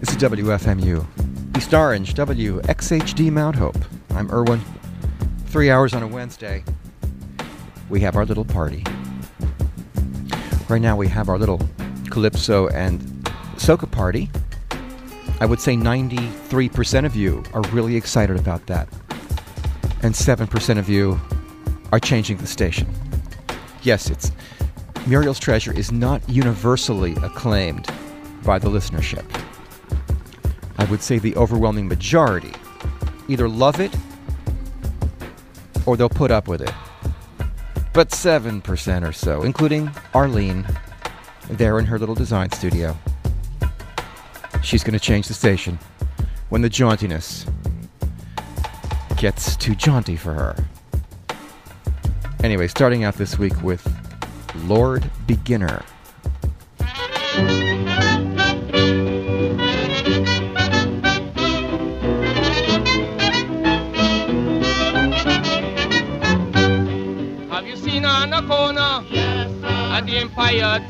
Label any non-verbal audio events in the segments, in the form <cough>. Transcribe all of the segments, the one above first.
This is WFMU. East Orange, WXHD Mount Hope. I'm Irwin. Three hours on a Wednesday. We have our little party. Right now we have our little Calypso and Soca party. I would say 93% of you are really excited about that. And 7% of you are changing the station. Yes, it's Muriel's Treasure is not universally acclaimed by the listenership. I would say the overwhelming majority either love it or they'll put up with it. But 7% or so, including Arlene, there in her little design studio, she's going to change the station when the jauntiness gets too jaunty for her. Anyway, starting out this week with Lord Beginner.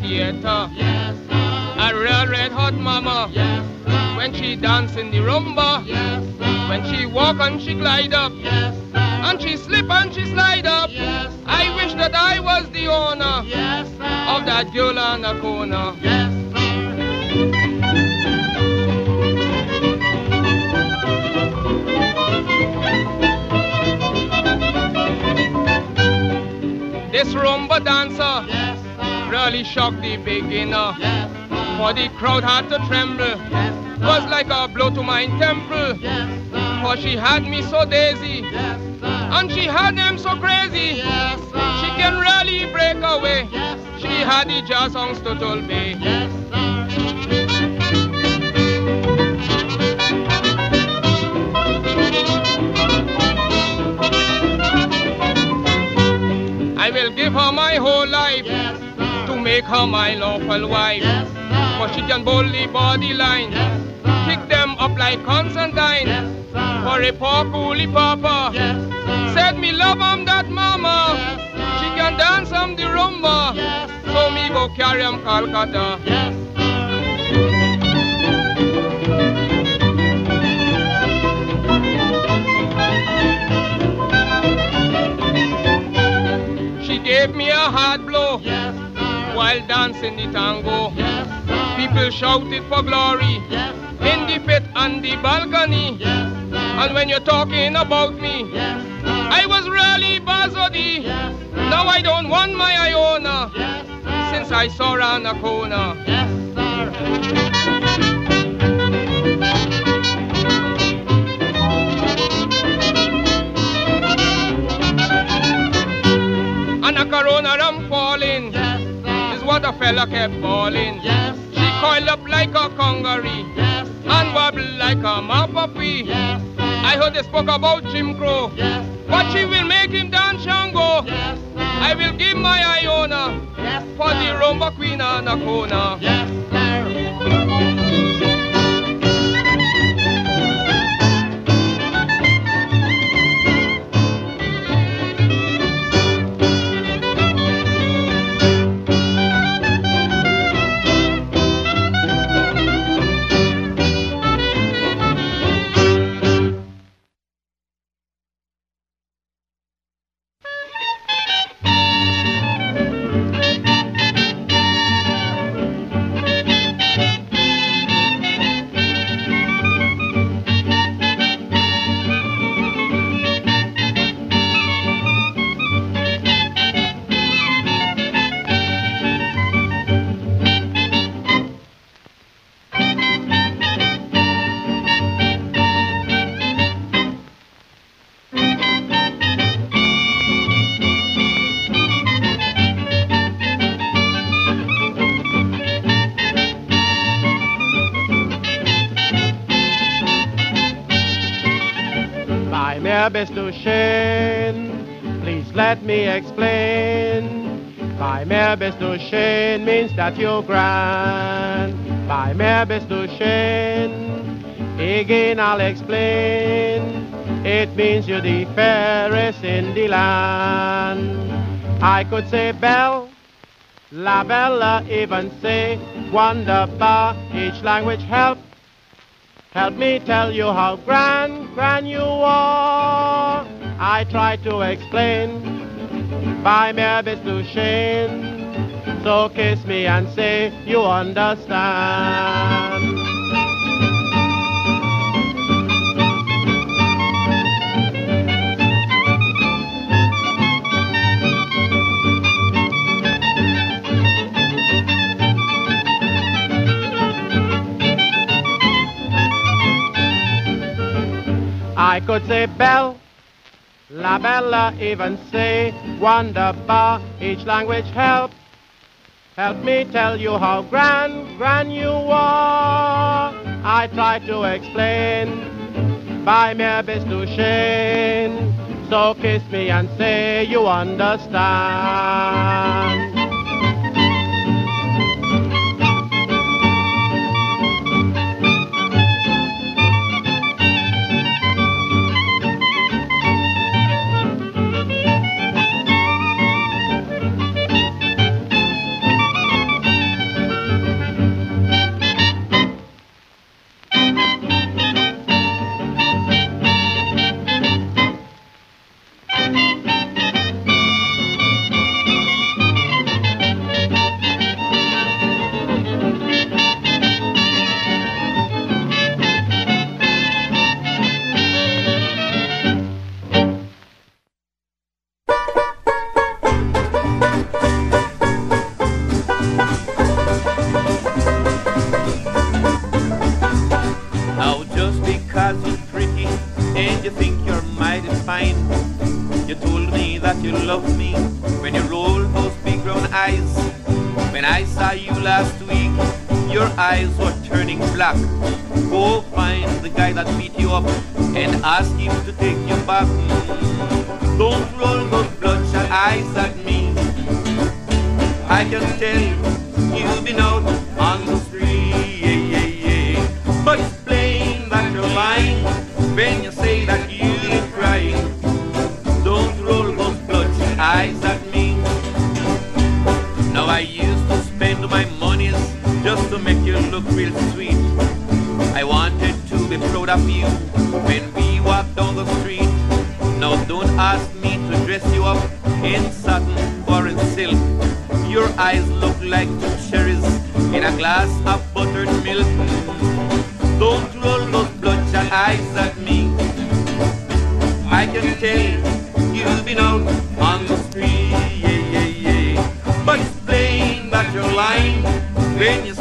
Theater. Yes, sir. A real red hot mama. Yes, sir. When she dance in the rumba. Yes, sir. When she walk and she glide up. Yes, sir. And she slip and she slide up. Yes, sir. I wish that I was the owner Yes, sir. of that girl on the corner. Yes, really shocked the beginner. Yes. For the crowd had to tremble. Yes, Was like a blow to my temple. Yes. For she had me so daisy. Yes. And she had them so crazy. Yes. She can really break away. Yes, She had the jazz songs to Tolbe. Yes, sir. I will give her my whole life Yes, make her my lawful wife. Yes. For she can boldly body line, Yes, kick them up like Constantine. Yes. For a poor coolie papa, Yes, said me love am that mama. Yes. She can dance am the rumba, Yes, so me go carry am Calcutta. Yes. She gave me a hard blow Yes. While dancing the tango. Yes. People shouted for glory Yes, in the pit and the balcony. Yes. And when you're talking about me. I was really. Yes. Now I don't want my Iona Yes, sir. since I saw her on the corner. Yes, sir. And a corona Yes, is fella kept bawling. Yes, She coiled up like a congaree Yes, sir. and wobbled like a mapapi. Yes, sir. I heard they spoke about Jim Crow, Yes, but she will make him dance Shango. Yes, sir. I will give my Iona Yes, for the rumba queen on the corner. Yes, sir. Shane, please let me explain. By mere Shane means that you're grand. By mere Shane, again I'll explain. It means you're the fairest in the land. I could say belle, la bella, even say wonderbar. Each language help Help me tell you how grand, grand you are. I try to explain by Mavis shame. So kiss me and say you understand. I could say bell, la bella, even say wonderbar. Each language help. Help me tell you how grand, grand you are. I try to explain by mere shame So kiss me and say you understand. eyes at me. I can tell you've been out on the street, yeah, yeah, yeah. But it's plain that you're lying when you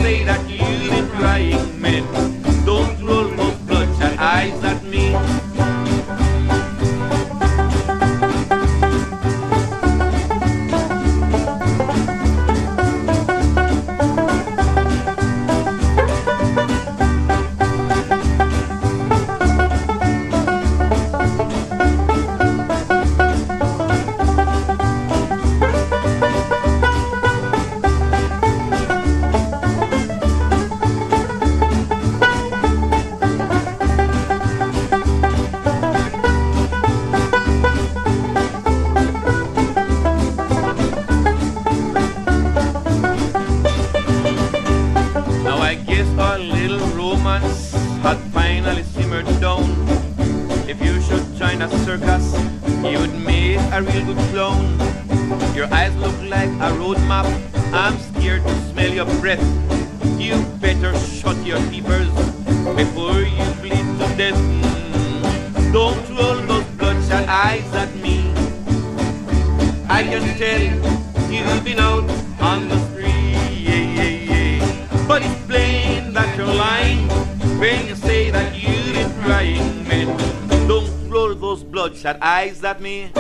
eyes that me.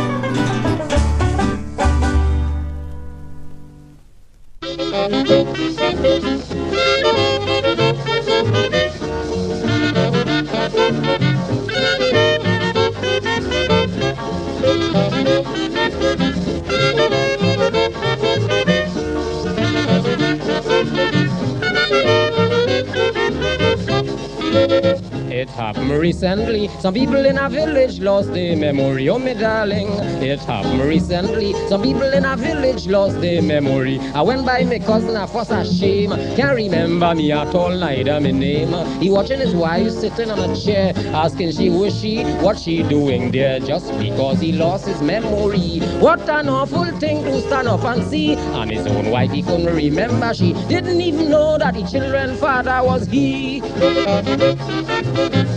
<laughs> It happened recently. Some people in our village lost their memory. Oh, me darling. It happened recently. Some people in our village lost their memory. I went by my cousin, I fuss ashamed. shame. Can't remember me at all, neither my name. He watching his wife sitting on a chair, asking she is she, what she doing there, just because he lost his memory. What an awful thing to stand up and see. And his own wife he couldn't remember. She didn't even know that the children's father was he. Thank you.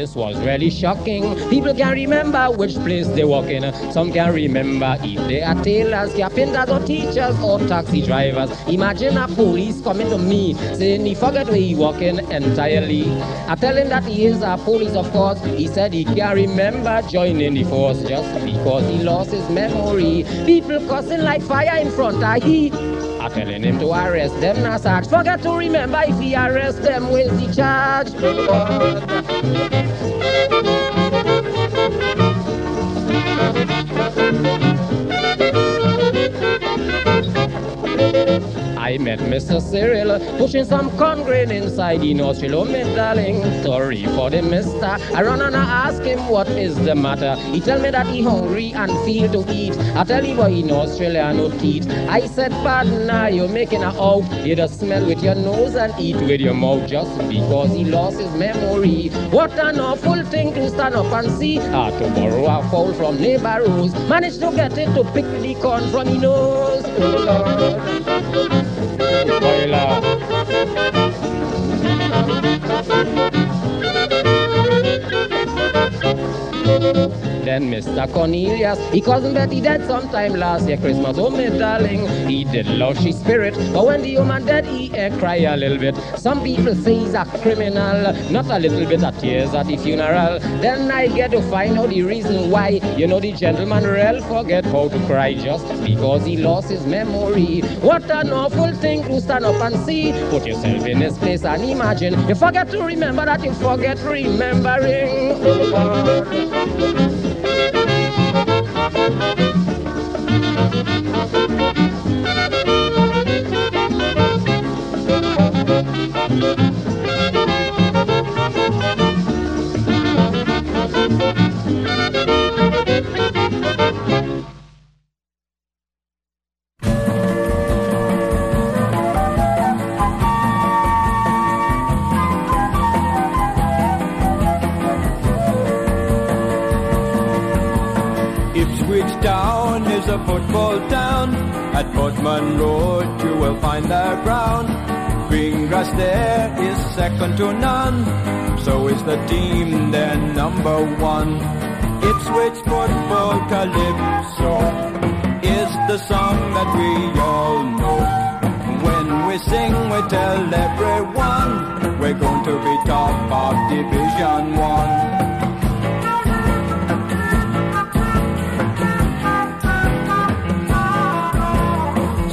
This was really shocking. People can remember which place they walk in. Some can't remember if they are tailors, carpenters, or teachers, or taxi drivers. Imagine a police coming to me saying he forget where he walk in entirely. I tell him that he is a police, of course. He said he can't remember joining the force just because he lost his memory. People cussing like fire in front of he. Telling him to arrest them, not search. Forget to remember if he arrest them, will the charge? I met Mr. Cyril pushing some corn grain inside the nostril. Oh, my darling, sorry for the mister. I run and I ask him what is the matter. He tell me that he hungry and feel to eat. I tell him boy in Australia no teeth. I said, pardon now, you're making a out. You just smell with your nose and eat with your mouth just because he lost his memory. What an awful thing to stand up and see. Ah, to borrow a fowl from neighbor Rose. Managed to get it to pick the corn from his nose. Oh, Lord. Spoiler. Then Mr. Cornelius, he cousin Betty dead sometime last year Christmas. Oh, my darling, he did love she spirit. But when the woman dead, he eh, cry a little bit. Some people say he's a criminal, not a little bit of tears at the funeral. Then I get to find out the reason why. You know, the gentleman real forget how to cry just because he lost his memory. What an awful thing to stand up and see. Put yourself in his place and imagine. You forget to remember that you forget remembering. Ipswich to none. So is the team their number one. Ipswich Football Calypso is the song that we all know. When we sing we tell everyone we're going to be top of Division 1.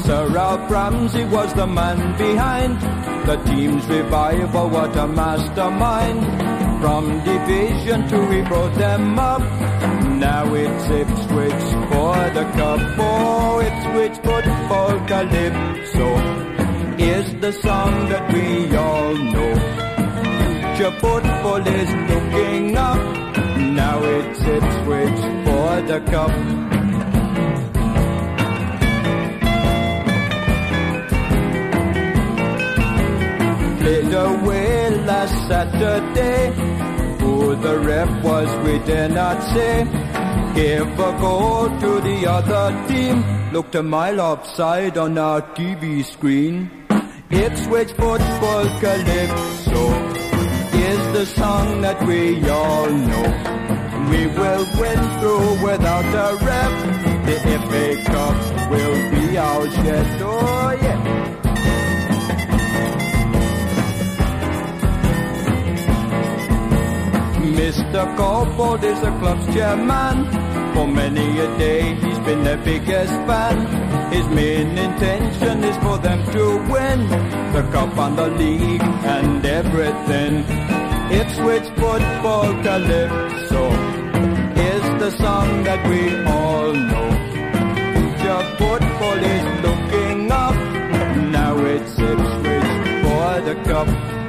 Sir Ralph Ramsey was the man behind the team's revival. What a mastermind! From Division Two, he brought them up. Now it's Ipswich for the cup. Oh, it's Ipswich football calypso is the song that we all know. Future football is looking up. Now it's Ipswich for the cup. Saturday. Who the ref was, we dare not say. Gave a goal to the other team. Looked a mile offside on our TV screen. Ipswich Football Calypso is the song that we all know. We will win through without a ref. The FA Cup will be our shed. Oh yeah. Mr. Corporal is the club's chairman. For many a day he's been their biggest fan. His main intention is for them to win the cup and the league and everything. Ipswich football calypso is the song that we all know. Your football is looking up. Now it's Ipswich for the cup.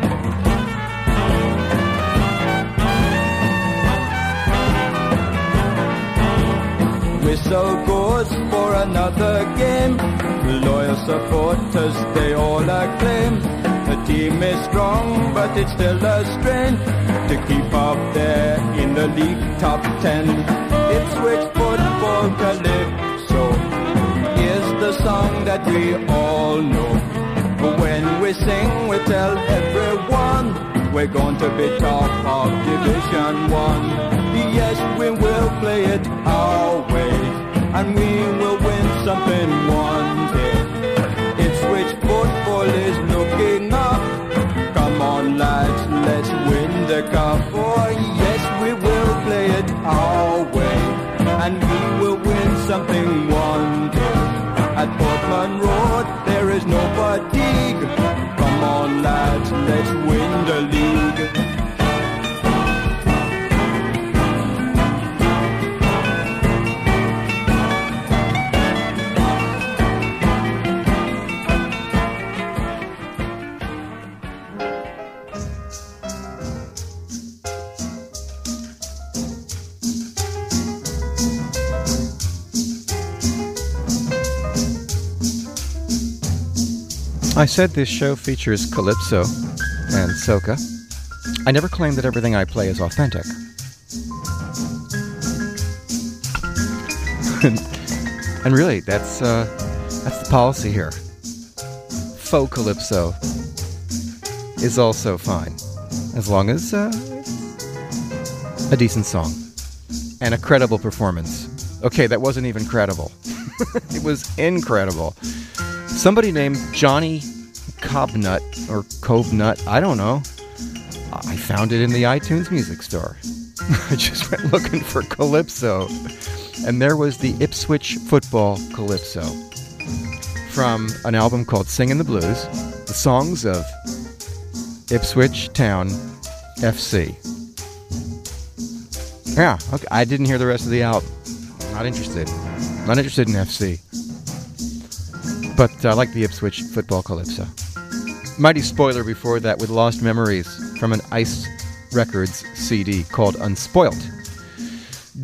Another game. Loyal supporters, they all acclaim. The team is strong, but it's still a strain to keep up there in the league top ten. Ipswich football calypso is the song that we all know. When we sing, we tell everyone we're going to be top of Division One. Yes, we will play it our way, and we will win something one said this show features calypso and soca. I never claim that everything I play is authentic. <laughs> and really, that's uh, that's the policy here. Faux calypso is also fine, as long as uh, a decent song and a credible performance. Okay, that wasn't even credible. <laughs> it was incredible. Somebody named Johnny Cobnut or Covenut, I don't know. I found it in the iTunes music store. <laughs> I just went looking for Calypso, and there was the Ipswich Football Calypso from an album called Singin' the Blues, the songs of Ipswich Town FC. Yeah, okay. I didn't hear the rest of the album. Not interested. Not interested in FC. But I like the Ipswich Football Calypso. Mighty spoiler before that with Lost Memories from an Ice Records CD called Unspoilt.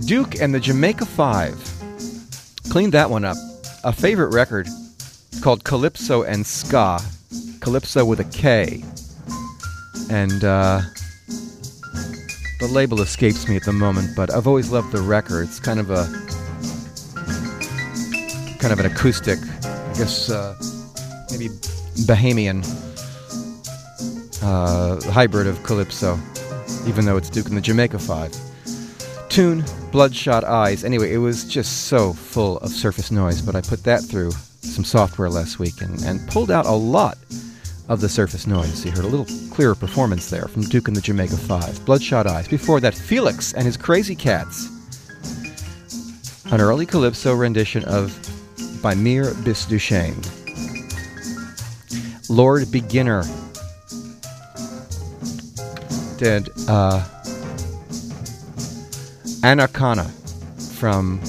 Duke and the Jamaica Five cleaned that one up. A favorite record called Calypso and Ska. Calypso with a K. And uh, the label escapes me at the moment, but I've always loved the record. It's kind of a kind of an acoustic, I guess uh, maybe Bahamian uh, hybrid of Calypso, even though it's Duke and the Jamaica Five. Tune, Bloodshot Eyes. Anyway, it was just so full of surface noise, but I put that through some software last week and, and pulled out a lot of the surface noise. You heard a little clearer performance there from Duke and the Jamaica Five. Bloodshot Eyes. Before that, Felix and his Crazy Cats. An early Calypso rendition of By Mir Bis Duchesne. Lord Beginner did uh, Anacana from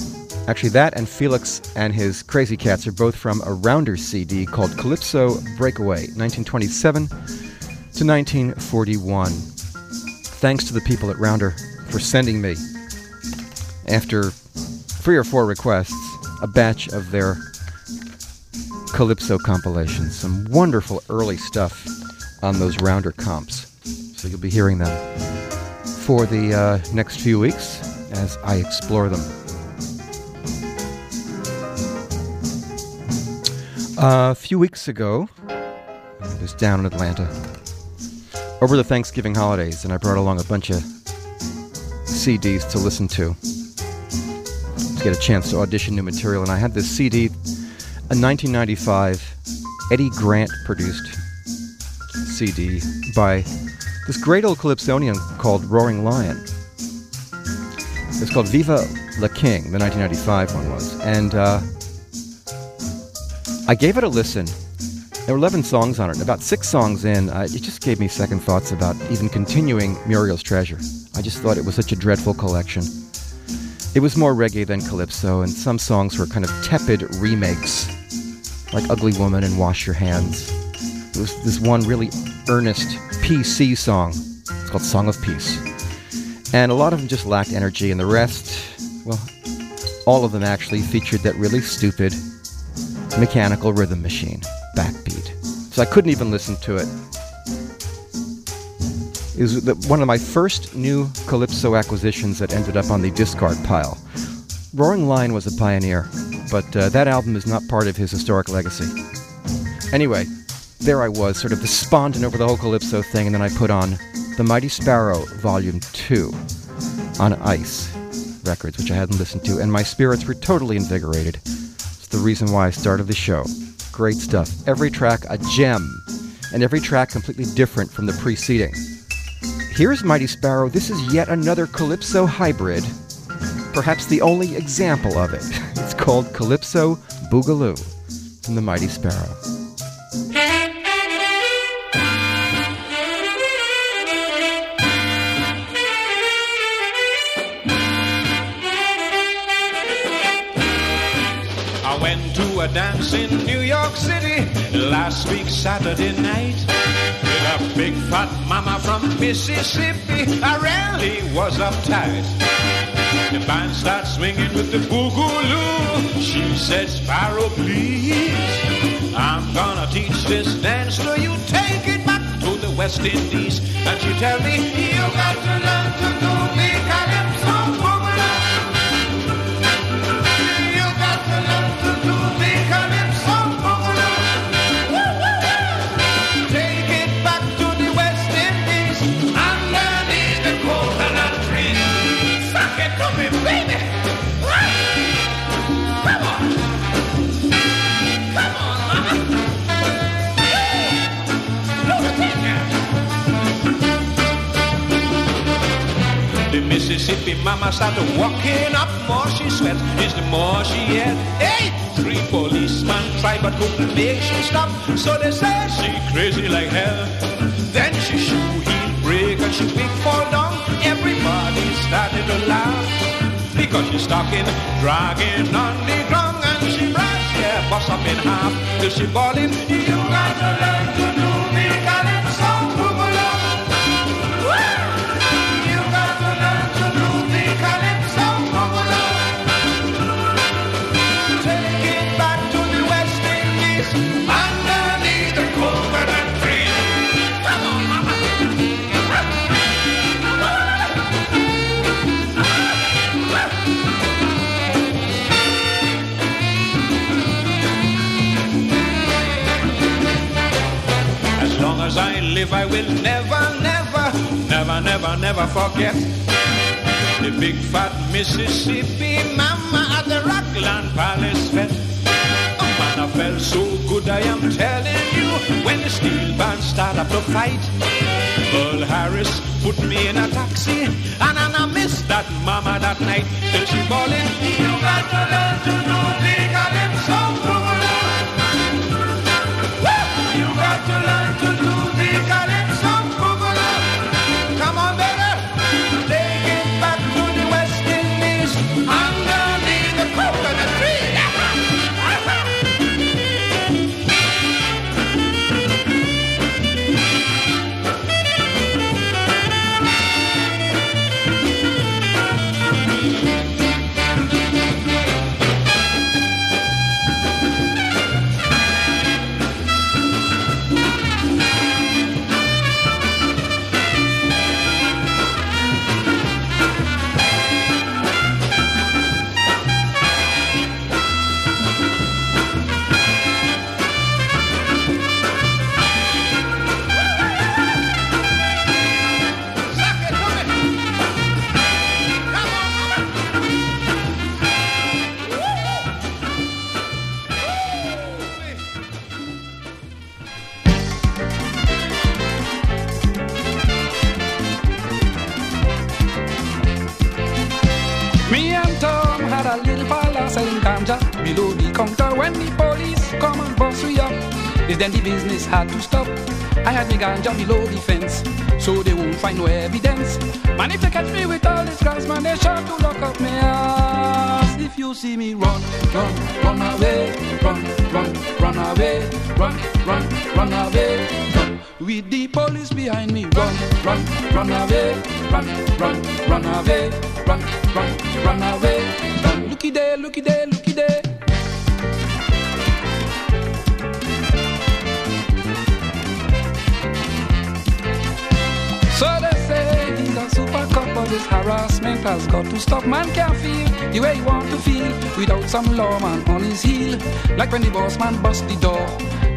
actually that and Felix and his Crazy Cats are both from a Rounder CD called Calypso Breakaway, 1927 to 1941. Thanks to the people at Rounder for sending me, after three or four requests, a batch of their Calypso compilations. Some wonderful early stuff on those Rounder comps. So you'll be hearing them for the uh, next few weeks as I explore them. a few weeks ago, I was down in Atlanta over the Thanksgiving holidays, and I brought along a bunch of CDs to listen to to get a chance to audition new material. And I had this CD, a 1995 Eddie Grant produced CD by this great old Calypsonian called Roaring Lion. It's called Viva La King, the 1995 one was. And uh, I gave it a listen. There were 11 songs on it. About six songs in, uh, it just gave me second thoughts about even continuing Muriel's Treasure. I just thought it was such a dreadful collection. It was more reggae than calypso, and some songs were kind of tepid remakes, like Ugly Woman and Wash Your Hands. There was this one really earnest PC song. It's called Song of Peace. And a lot of them just lacked energy, and the rest, well, all of them actually featured that really stupid mechanical rhythm machine, backbeat. So I couldn't even listen to it. It was one of my first new Calypso acquisitions that ended up on the discard pile. Roaring Lion was a pioneer, but uh, that album is not part of his historic legacy. Anyway, there I was, sort of despondent over the whole Calypso thing, and then I put on The Mighty Sparrow Volume 2 on Ice Records, which I hadn't listened to, and my spirits were totally invigorated. It's the reason why I started the show. Great stuff. Every track a gem, and every track completely different from the preceding. Here's Mighty Sparrow. This is yet another Calypso hybrid, perhaps the only example of it. <laughs> It's called Calypso Boogaloo from the Mighty Sparrow. In New York City last week Saturday night with a big fat mama from Mississippi. I really was uptight. The band starts swinging with the boogaloo. She said, Sparrow, please. I'm gonna teach this dance to you. Take it back to the West Indies. And she tell me, you got to learn make she stop. So they say she crazy like hell. Then she shoe heel break and she big fall down. Everybody started to laugh because she's talking, dragging on the ground and she rush, yeah, bust up in half till she bawling. You got to learn to live, I will never, never, never, never, never forget the big fat Mississippi mama at the Rockland Palace Fest. Man, I felt so good, I am telling you, when the steel band started up to fight. Earl Harris put me in a taxi, and, and I missed that mama that night. Till she bawling, you got to learn to do the calypso. You got to learn to do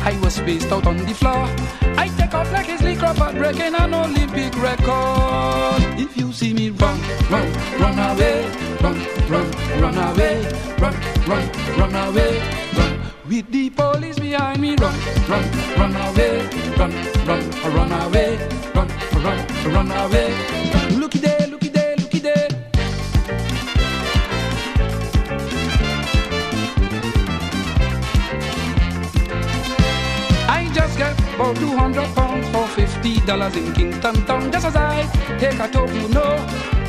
I was spaced out on the floor. I take off like his leak Crawford breaking an Olympic record. If you see me run, run, run away, run, run, run away, run, run, run away, run. With the police behind me, run, run, run away, run, run, run away, run, run, run away. About 200 pounds for 50 dollars in Kingston town. Just as I take a talk, you know,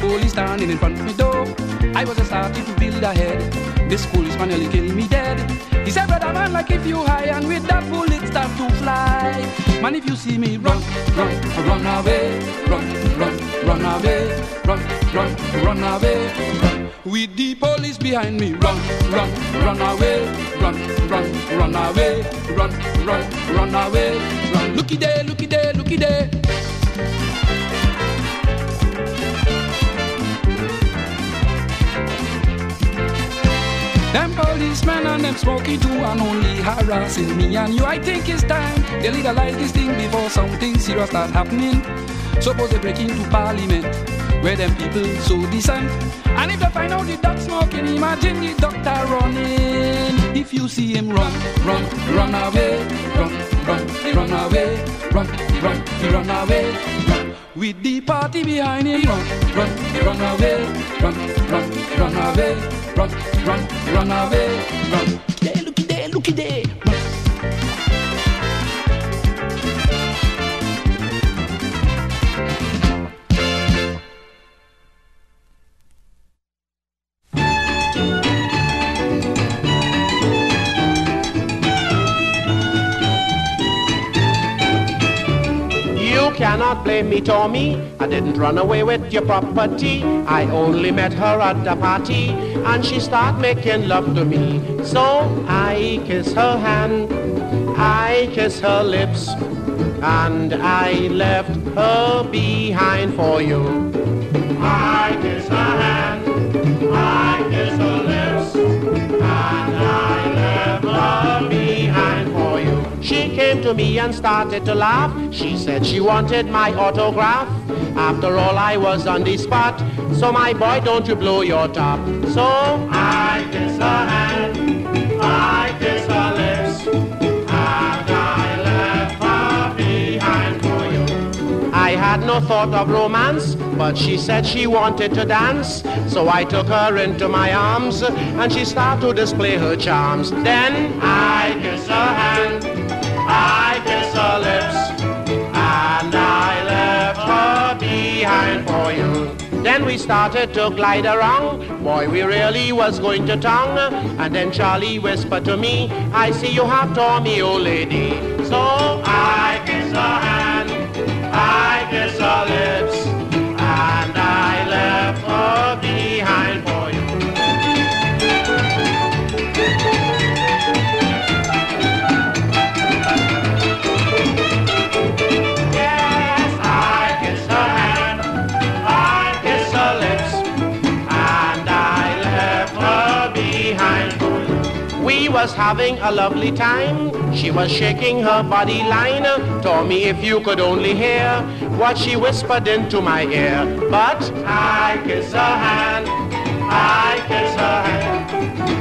police standing in front of me door. I was just starting to build ahead. This policeman nearly killed me dead. He said, brother man, like if you high and with that bullet start to fly. Man, if you see me run, run, run away, run, run, run away, run, run, run away, run. With the police behind me, run, run, run away, run, run, run away, run, run, run away, run. Looky there, looky there, looky there. Them policemen and them smoky too and only harassing me and you. I think it's time they legalize this thing before something serious start happening. Suppose they break into parliament where them people so decent. And if they find out the dog smoking, imagine the doctor running. If you see him run, run, run away, run, run, run away, run, run, run away, run. With the party behind him, run, run, run away, run, run, run away, run, run, run away, run. There, looky there, looky there. Cannot blame me, Tommy. I didn't run away with your property. I only met her at a party, and she start making love to me. So I kiss her hand, I kiss her lips, and I left her behind for you. I kiss her hand, I came to me and started to laugh. She said she wanted my autograph. After all, I was on the spot. So my boy, don't you blow your top. So I kiss her hand, I kiss her lips, I left her behind for you. I had no thought of romance, but she said she wanted to dance. So I took her into my arms, and she started to display her charms. Then I kiss her hand, for you. Then we started to glide around. Boy, we really was going to town. And then Charlie whispered to me, I see you have Tommy, old lady. So I was having a lovely time. She was shaking her body line. Tommy, if you could only hear what she whispered into my ear. But I kiss her hand, I kiss her hand,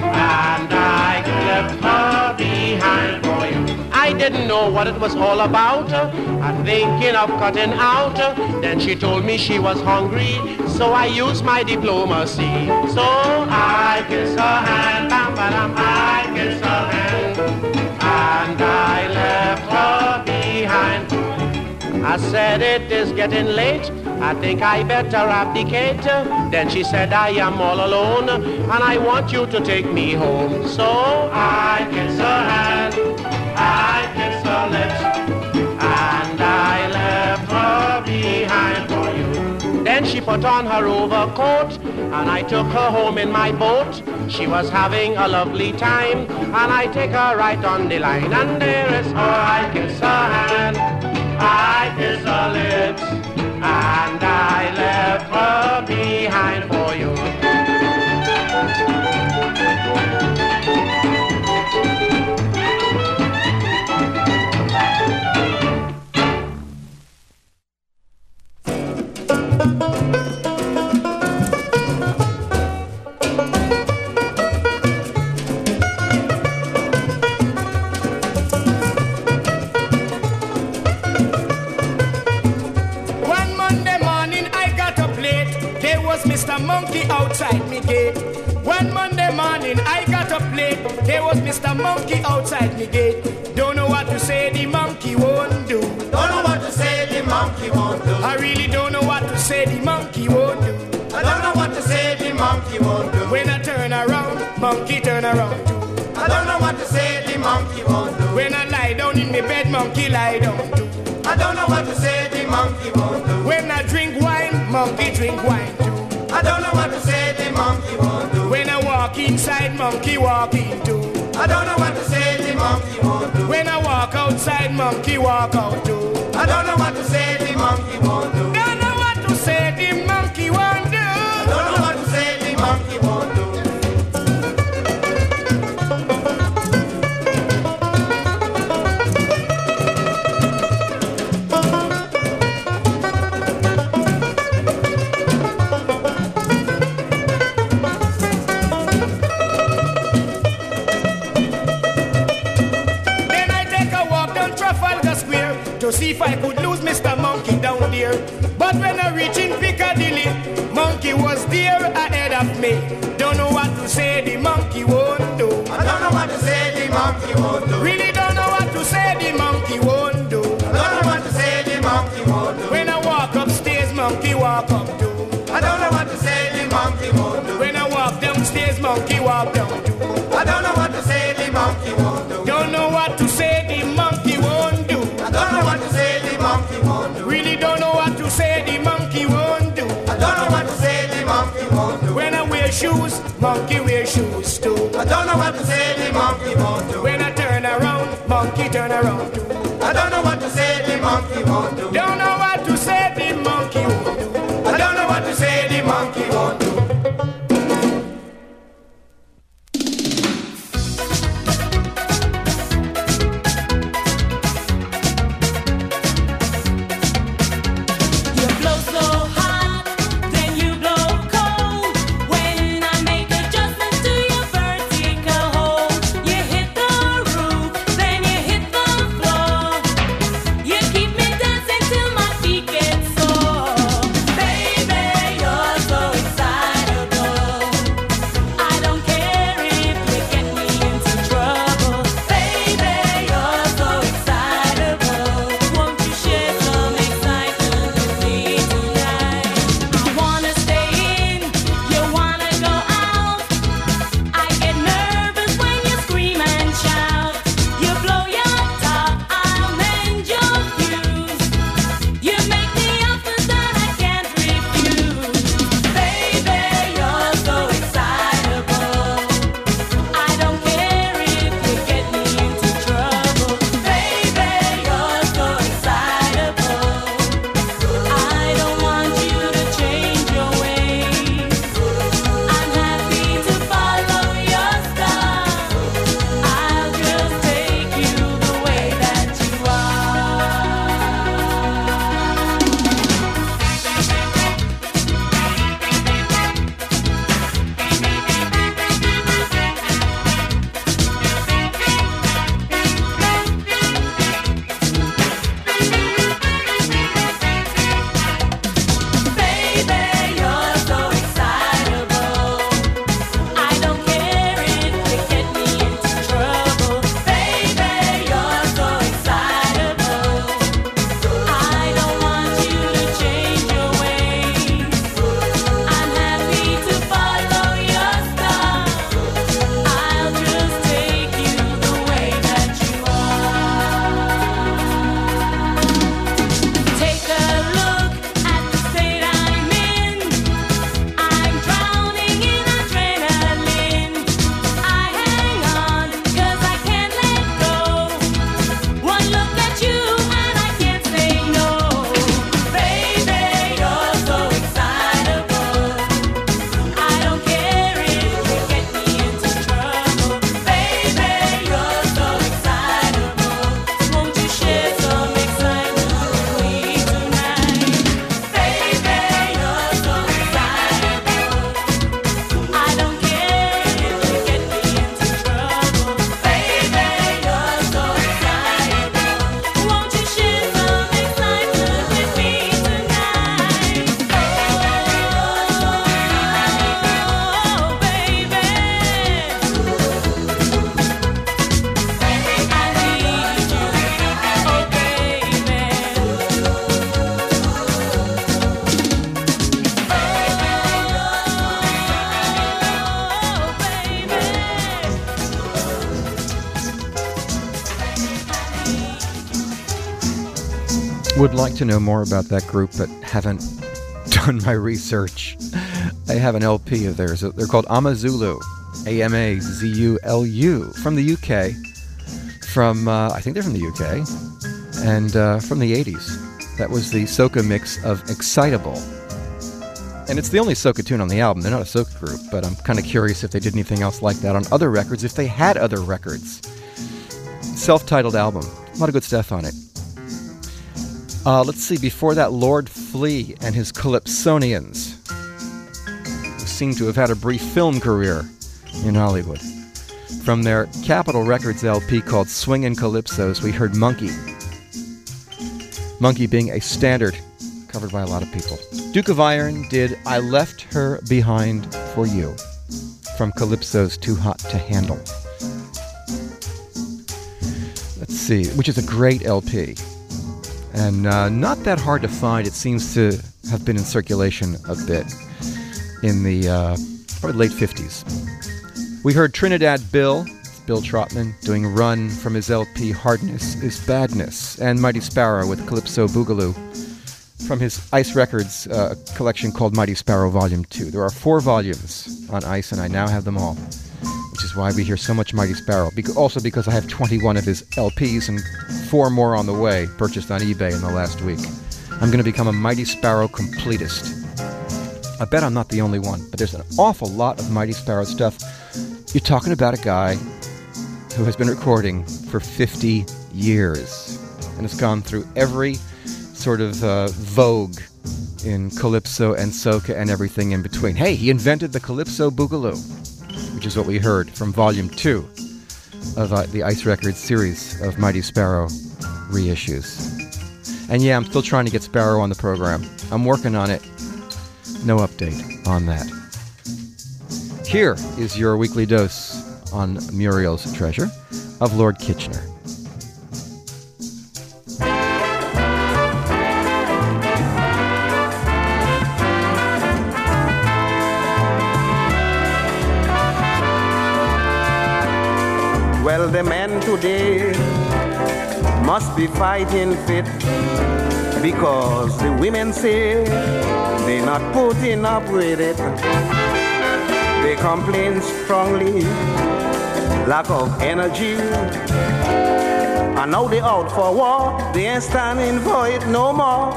and I left her behind for you. I didn't know what it was all about. I'm thinking of cutting out. Then she told me she was hungry, so I used my diplomacy. So I kiss her hand, bam, bam, and I. I said it is getting late. I think I better abdicate. Then she said I am all alone and I want you to take me home. So I kiss her hand, I put on her overcoat, and I took her home in my boat. She was having a lovely time, and I take her right on the line, and there is her. I kiss her hand, I kiss her lips, and I left her behind for you. There was Mr. Monkey outside me gate. One Monday morning I got up late. There was Mr. Monkey outside me gate. Don't know what to say, the monkey won't monkey won't do. I really don't know what to say, the monkey won't do. I don't know what to say, the monkey won't do. When I turn around, monkey turn around too. I don't know what to say, the monkey won't do. When I lie down in my bed, monkey lie down too. I don't know what to say, the monkey won't do. When I drink wine, monkey drink wine too. I don't know what to say, the monkey won't do. When I walk inside, monkey walk in too. I don't know what to say, the monkey won't do. When I walk outside, monkey walk out too. I don't know what to say, the monkey won't do. Don't know what to say, what to say, the monkey won't do. Really don't know what to say, the monkey won't do. I don't know what to say, the monkey won't do. When I walk upstairs, monkey walk up too. I don't know what to say, the monkey won't do. When I walk downstairs, monkey walk down too. I don't know what to say, the monkey won't do. Don't know what to say, the monkey won't do. I don't know what to say, the monkey won't do. Really don't know what to say, the monkey won't do. I don't know what to say, the monkey won't do. When I wear shoes, monkey wear shoes don't know what to say, the monkey won't do. When I turn around, monkey turn around too. I don't know what to say, the monkey won't do. Don't know what to know more about that group but haven't <laughs> done my research, I have an LP of theirs. They're called Amazulu, A M A Z U L U, from the UK. From, uh, I think they're from the UK, and uh, from the 80s. That was the soca mix of Excitable. And it's the only soca tune on the album. They're not a soca group, but I'm kind of curious if they did anything else like that on other records, if they had other records. Self titled album. A lot of good stuff on it. Uh, let's see, before that, Lord Flea and his Calypsonians, who seem to have had a brief film career in Hollywood. From their Capitol Records LP called Swingin' Calypsos, we heard Monkey. Monkey being a standard covered by a lot of people. Duke of Iron did I Left Her Behind for You from Calypso's Too Hot to Handle. Let's see, which is a great LP and uh, not that hard to find. It seems to have been in circulation a bit in the uh, probably late 50s. We heard Trinidad Bill, Bill Trotman, doing Run from his LP Hardness is Badness, and Mighty Sparrow with Calypso Boogaloo from his Ice Records uh, collection called Mighty Sparrow Volume 2. There are four volumes on Ice, and I now have them all, why we hear so much Mighty Sparrow. Be- also because I have 21 of his LPs and four more on the way, purchased on eBay in the last week. I'm going to become a Mighty Sparrow completist. I bet I'm not the only one, but there's an awful lot of Mighty Sparrow stuff. You're talking about a guy who has been recording for 50 years and has gone through every sort of uh, vogue in calypso and soca and everything in between. Hey, he invented the calypso boogaloo, which is what we heard from Volume 2 of uh, the Ice Records series of Mighty Sparrow reissues. And yeah, I'm still trying to get Sparrow on the program. I'm working on it. No update on that. Here is your weekly dose on Muriel's Treasure of Lord Kitchener. Today must be fighting fit because the women say they're not putting up with it. They complain strongly, lack of energy. And now they out for war, they ain't standing for it no more.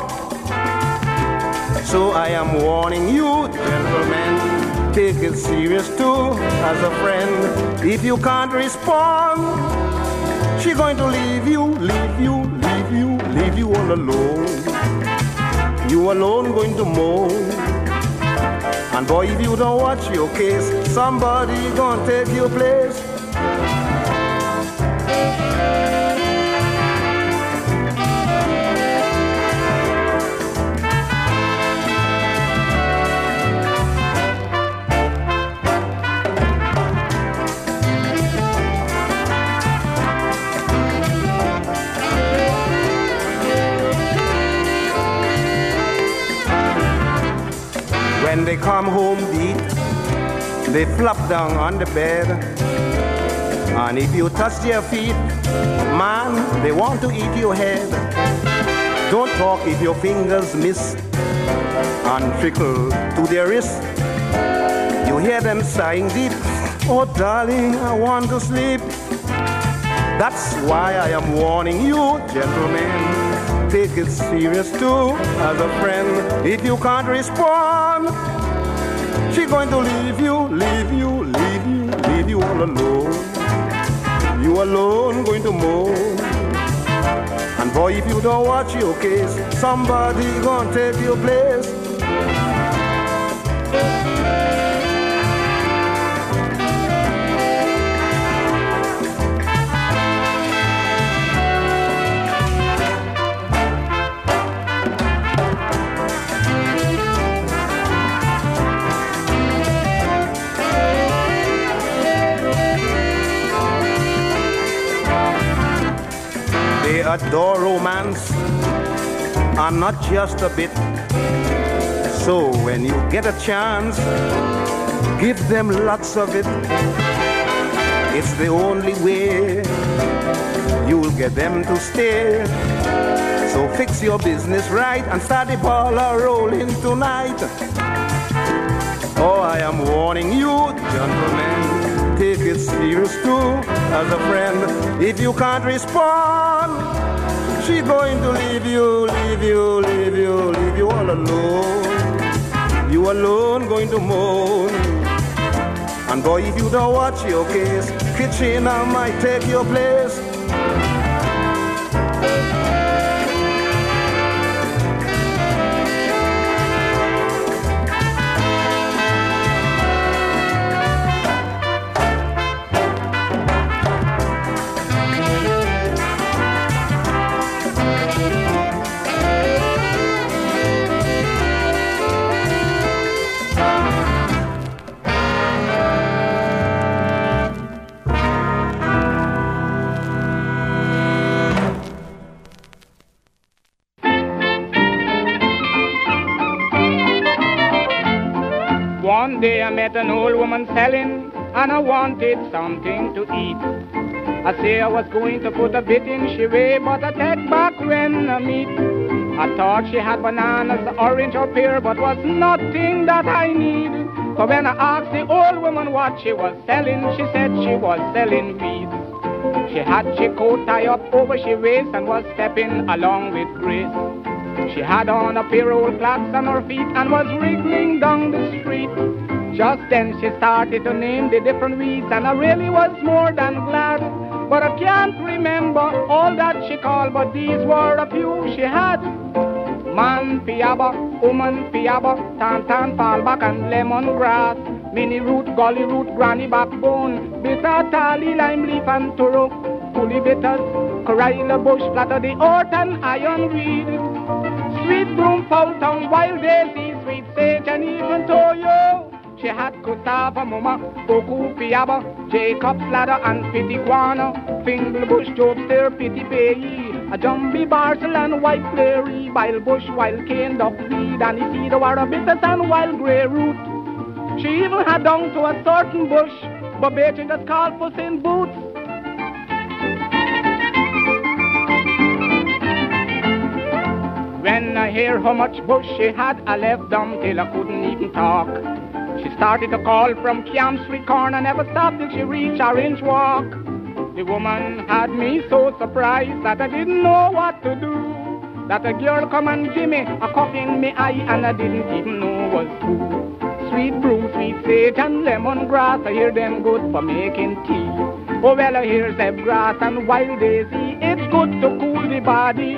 So I am warning you, gentlemen, take it serious too as a friend. If you can't respond, she going to leave you, leave you, leave you, leave you all alone. You alone going to moan. And boy, if you don't watch your case, somebody gonna take your place. Come home beat, they flop down on the bed. And if you touch their feet, man, they want to eat your head. Don't talk if your fingers miss and trickle to their wrist. You hear them sighing deep. Oh, darling, I want to sleep. That's why I am warning you, gentlemen. Take it serious too, as a friend. If you can't respond, she going to leave you, leave you, leave you, leave you all alone. You alone going to moan. And boy, if you don't watch your case, somebody gonna take your place. Adore romance and not just a bit. So when you get a chance, give them lots of it. It's the only way you'll get them to stay. So fix your business right and start the ball rolling tonight. Oh, I am warning you, gentlemen, take it serious too as a friend. If you can't respond, she's going to leave you, leave you, leave you, leave you all alone. You alone going to moan. And boy, if you don't watch your case, Kitchener might take your place. Old selling, and I wanted something to eat. I say I was going to put a bit in she way, but I take back when I meet. I thought she had bananas, orange or pear, but was nothing that I need. So when I asked the old woman what she was selling, she said she was selling weeds. She had she coat tie up over she waist and was stepping along with grace. She had on a pair of old on her feet and was wriggling down the street. Just then she started to name the different weeds and I really was more than glad. But I can't remember all that she called, but these were a few she had. Man piaba, woman piaba, tantan fallback and lemongrass. Mini root, gully root, granny backbone, bitter tally, lime leaf and turo. Pulley bitters, corilla bush, flatter the earth and iron reed. Sweet broom, tongue, wild daisy, sweet sage and even toyo. She had Gustava Mama, Boku Piaba, Jacob Ladder and Pity Guana, Bush, Job Stair, Pity Bay, a Jumbie Barcel and White Clary, Wild Bush, Wild Cane, Duckweed, and Isido Arabitas and Wild Grey Root. She even had down to a certain bush, but Beijing just called Puss in Boots. When I hear how much bush she had, I left them till I couldn't even talk. She started to call from Camp Street corner, never stopped till she reached Orange Walk. The woman had me so surprised that I didn't know what to do. That a girl come and give me a cup in me eye and I didn't even know was who. Sweet broom, sweet sage and lemongrass, I hear them good for making tea. Oh well, I hear zeb grass and wild daisy, it's good to cool the body.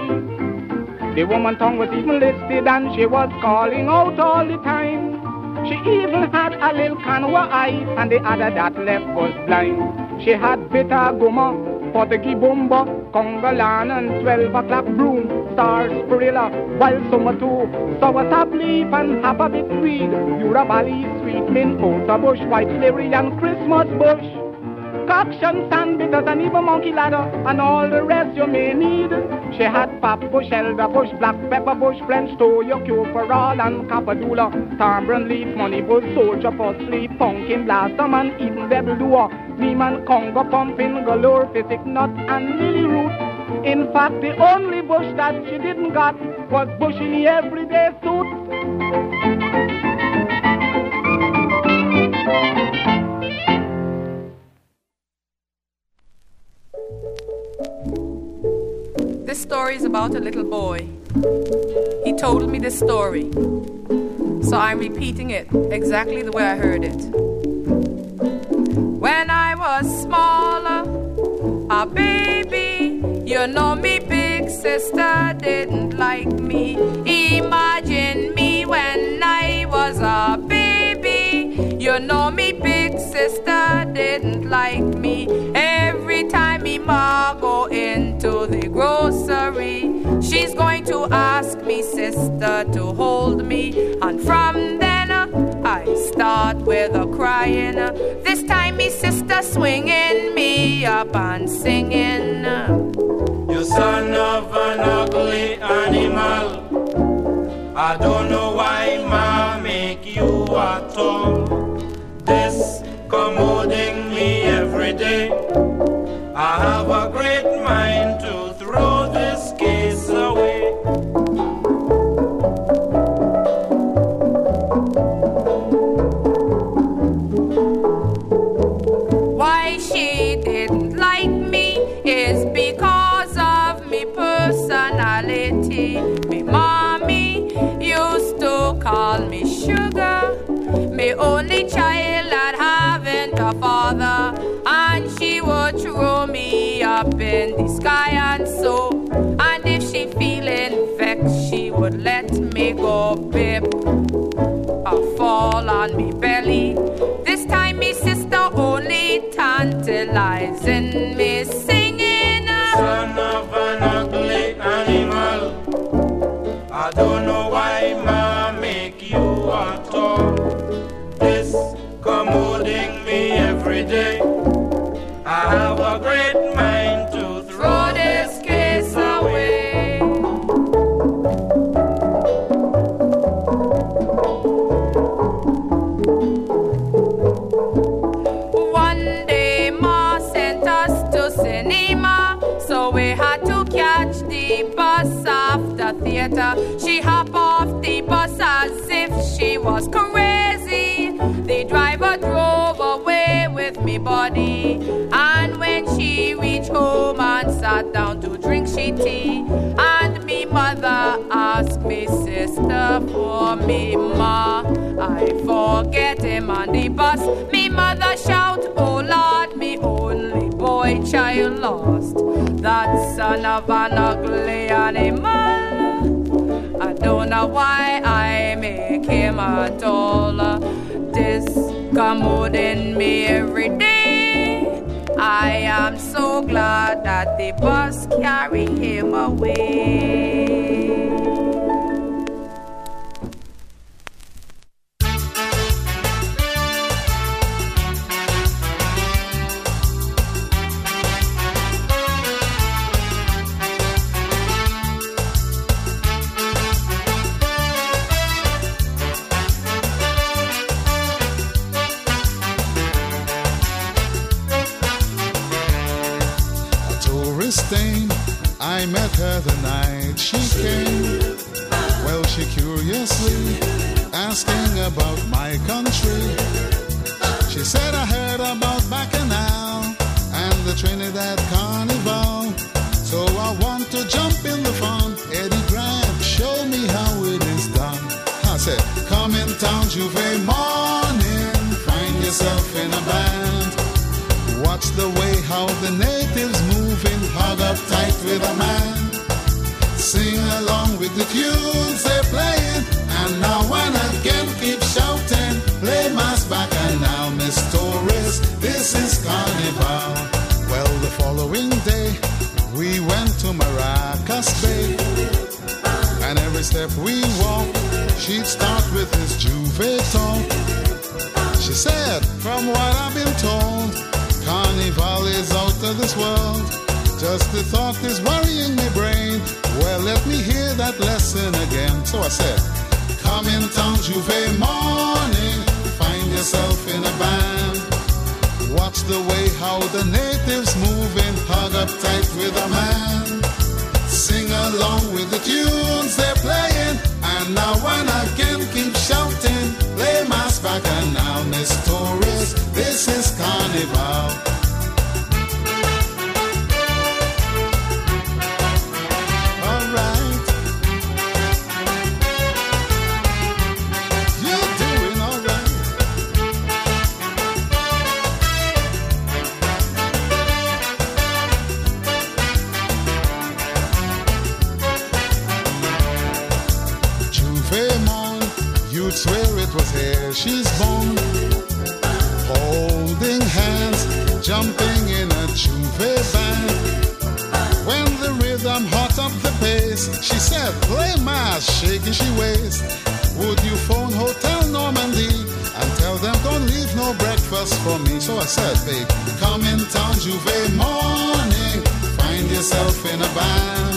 The woman tongue was even listed and she was calling out all the time. She even had a little canwa eye and the other that left was blind. She had bitter gumma, Portuguese bumba, congalan and twelve o'clock broom, star spirilla, wild summer too, sour sap leaf and half a bit weed, Urabali, sweet mint, Ultra bush, white lily and Christmas bush. Coction, sand bitters, and even monkey ladder, and all the rest you may need. She had pap bush, bush, black pepper bush, French your cure for all, and capadula, tambourine leaf, money bush, soldier for sleep, pumpkin blossom, and even devil doer, and congo, pumpkin, galore, physic nut, and lily root. In fact, the only bush that she didn't got was bush in the everyday suit. Story is about a little boy. He told me this story, so I'm repeating it exactly the way I heard it. When I was smaller, a baby, you know me big sister didn't like me. Imagine me when I was a baby, you know sister didn't like me. Every time me ma go into the grocery, she's going to ask me sister to hold me, and from then uh, I start with a crying. This time me sister swinging me up and singing. You son of an ugly animal. I don't know why ma make you at all. This commoding me every day. I have a great mind go bip. I fall on me belly. This time me sister only tantalizing me and when she reached home and sat down to drink she tea, and me mother asked me sister for me ma. I forget him on the bus. Me mother shout, Oh Lord, me only boy child lost. That son of an ugly animal. I don't know why I make him at all. This commoding me every day. I am so glad that the bus carried him away. Said, I heard about Bacchanal and the Trinidad Carnival. So I want to jump in the fun. Eddie Grant, show me how it is done. I said, come in town, Juve morning. Find yourself in a band. Watch the way how the natives move moving, hug up tight with a man. Sing along with the tunes they're playing, and now and again keep shouting. Play mass back and carnival. Well, the following day, we went to Maracas Bay, and every step we walked, she'd start with this Juve talk. She said, from what I've been told, Carnival is out of this world. Just the thought is worrying my brain. Well, let me hear that lesson again. So I said, Come in town, Juve morning. Find yourself in a band. Watch the way how the natives moving, hug up tight with a man. Sing along with the tunes they're playing, and now and again keep shouting. Play mass back and now, Miss Torres, this is carnival. Was here she's born. Holding hands, jumping in a Juve band. When the rhythm hot up the pace, she said, play mass, shaking she waist. Would you phone Hotel Normandy and tell them don't leave no breakfast for me? So I said, babe, come in town, Juve morning, find yourself in a band.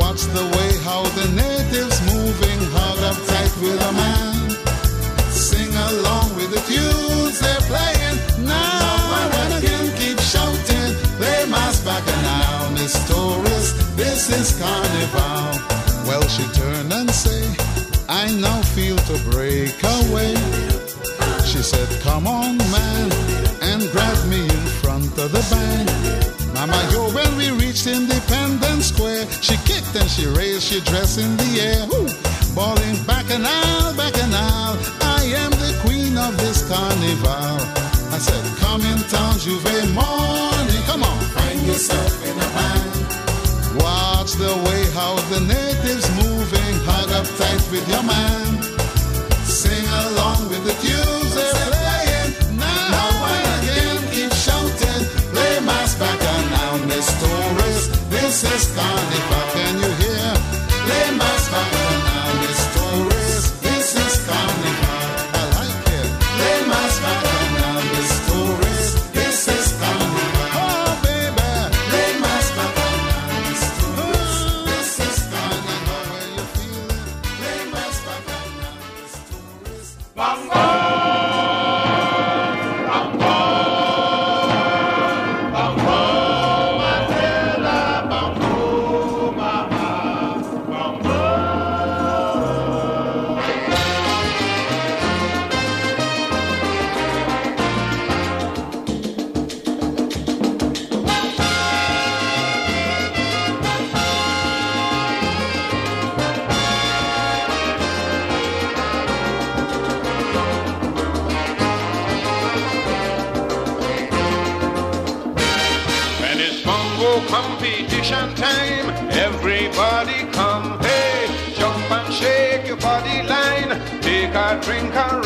Watch the way how the natives moving, hug up tight with a man they're playing. Now again keep shouting. Play mass back now, Miss Tourist, this is carnival. Well, she turned and say, I now feel to break away. She said, Come on, man, and grabbed me in front of the bank. Mama, yo, when we reached Independence Square, she kicked and she raised, she dressed in the air. Ooh, balling back and out, back carnival. I said, come in town, Juve morning. Come on, find yourself in a band. Watch the way how the natives moving. Hug up tight with your man. Sing along with the tunes they're playing. Now and again, keep shouting. Play mass bacchanal, Miss Tourist. This is carnival. Competition time, everybody come, hey, jump and shake your body line, take a drink of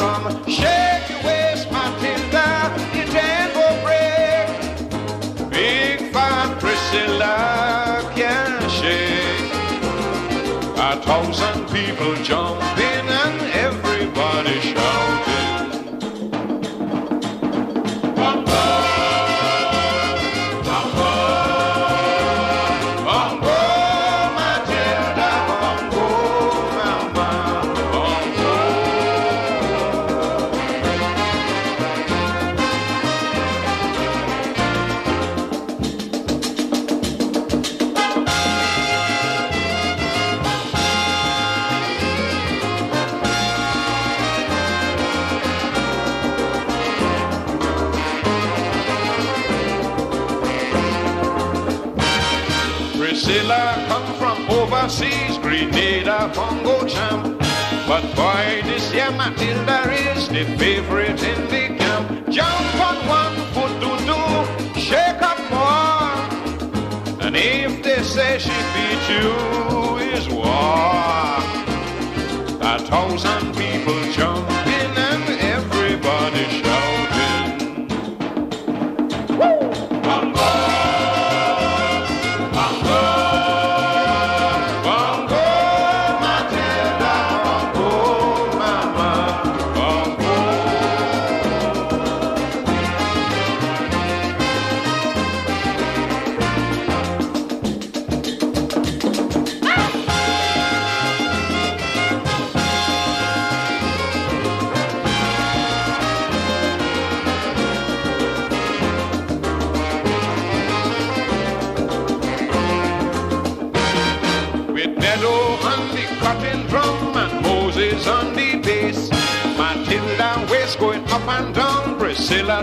But boy, this year Matilda is the favorite in the camp. Jump on one foot to do, shake up more. And if they say she beat you, is war. A thousand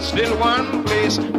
Still one place.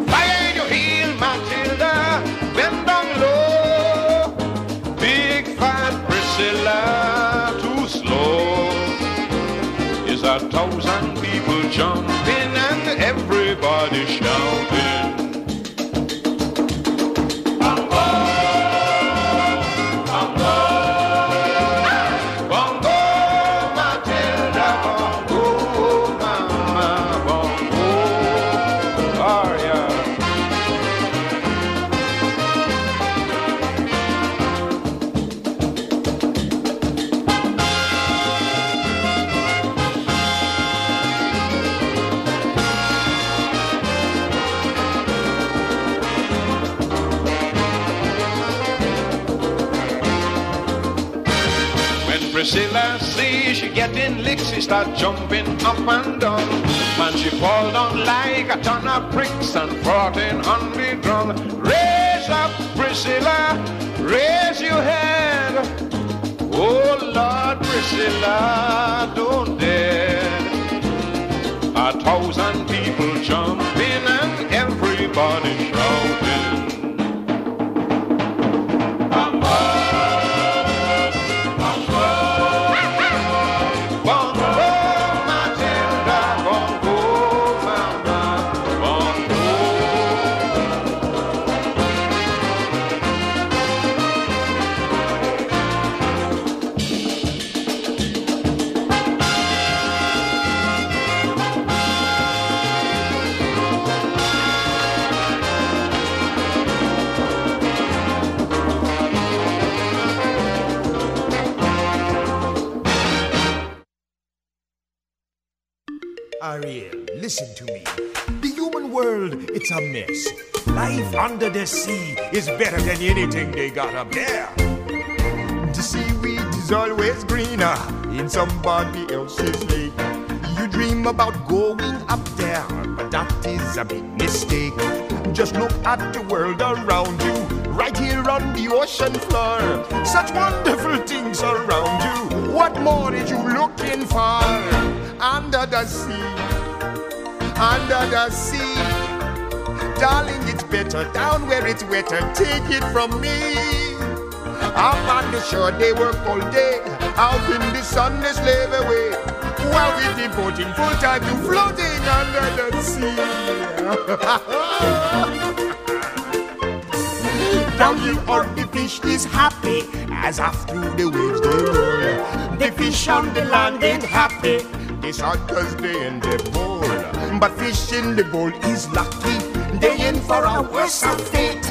Jumping up and down. And she fall down like a ton of bricks and frothing on the ground. Raise up, Priscilla, raise your head. Oh Lord, Priscilla, don't dare. A thousand people jumping and everybody. It's a mess. Life under the sea is better than anything they got up there. The seaweed is always greener in somebody else's lake. You dream about going up there, but that is a big mistake. Just look at the world around you, right here on the ocean floor. Such wonderful things around you. What more is you looking for? Under the sea, under the sea. Darling, it's better down where it's wetter. Take it from me. Up on the shore, they work all day. Out in the sun, they slave away. While we devoting full time to floating under the sea. Down here on the fish is happy as after the waves they roll. The fish on the land ain't happy. They sad cause they in the bowl. But fish in the bowl is lucky. They in for a worse fate.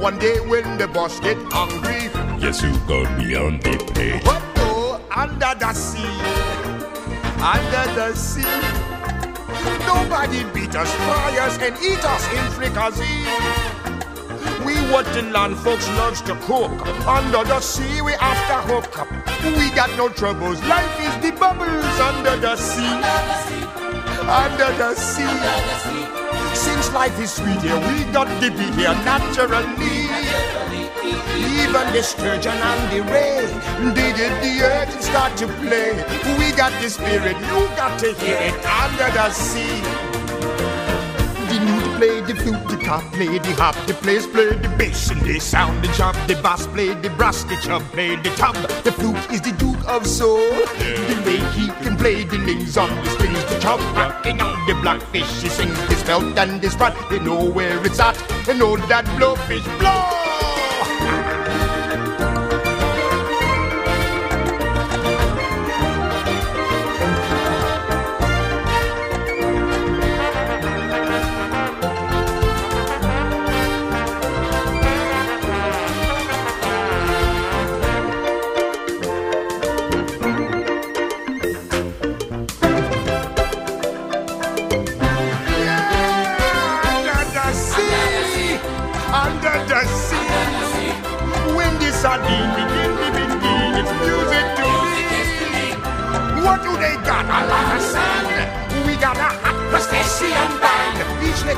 One day when the boss get hungry, Yes, you got me on the plate. what go under the sea? Under the sea. Nobody beat us, fry us, and eat us in fricassee. We what the land folks loves to cook. Under the sea, we after hook up. We got no troubles. Life is the bubbles under the sea. Under the sea. Since life is sweet here, we got to be here naturally. Even the sturgeon and the ray, did the earth start to play. We got the spirit, you got to hear it under the sea. The play the flute, the cop play the hop, the players play the bass and they sound the chop. The bass play the brass, the chub play the tub. The flute is the duke of soul. The way he can play the lings on the strings, the chub rocking on the blackfish. He sings his belt and his sprat. They know where it's at. They know that blowfish blow.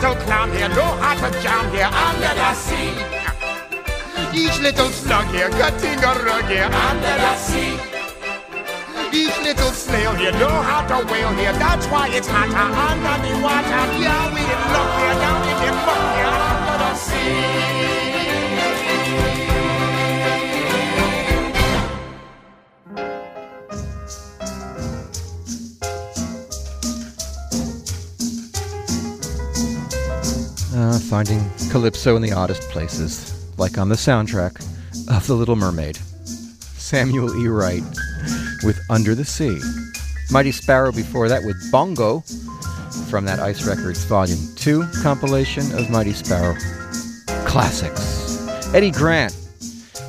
Little clown here know how to jam here under the sea. Each little slug here cutting a rug here under the sea. Each little snail here know how to whale here. That's why it's hotter under the water. Yeah, we in love here down in the muck here under the sea. Finding Calypso in the oddest places, like on the soundtrack of The Little Mermaid. Samuel E. Wright with Under the Sea. Mighty Sparrow before that with Bongo from that Ice Records Volume 2 compilation of Mighty Sparrow classics. Eddy Grant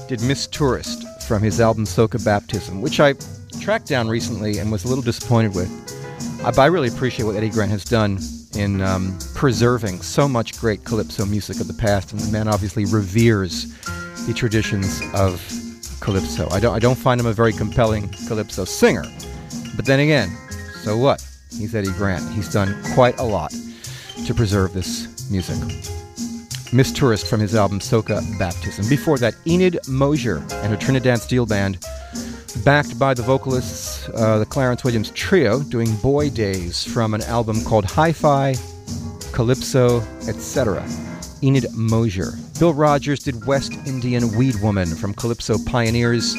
did Miss Tourist from his album Soca Baptism, which I tracked down recently and was a little disappointed with. I, but I really appreciate what Eddy Grant has done in um, preserving so much great calypso music of the past, and the man obviously reveres the traditions of calypso. I don't, I don't find him a very compelling calypso singer, but then again, so what? He's Eddy Grant. He's done quite a lot to preserve this music. Miss Tourist from his album Soca Baptism. Before that, Enid Mosier and her Trinidad Steel Band, backed by the vocalists, uh, the Clarence Williams Trio, doing Boy Days from an album called Hi Fi, Calypso, etc. Enid Mosier. Bill Rogers did West Indian Weed Woman from Calypso Pioneers,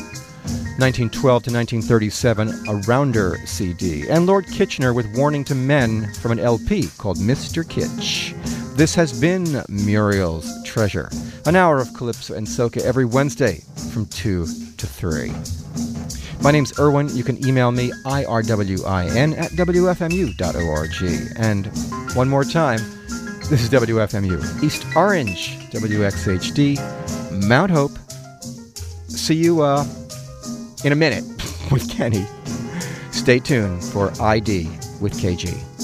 1912 to 1937, a Rounder CD. And Lord Kitchener with Warning to Men from an LP called Mr. Kitch. This has been Muriel's Treasure, an hour of Calypso and Soca every Wednesday from 2 to 3. My name's Irwin. You can email me, irwin at wfmu.org. And one more time, this is WFMU, East Orange, WXHD, Mount Hope. See you uh, in a minute <laughs> with Kenny. Stay tuned for ID with KG.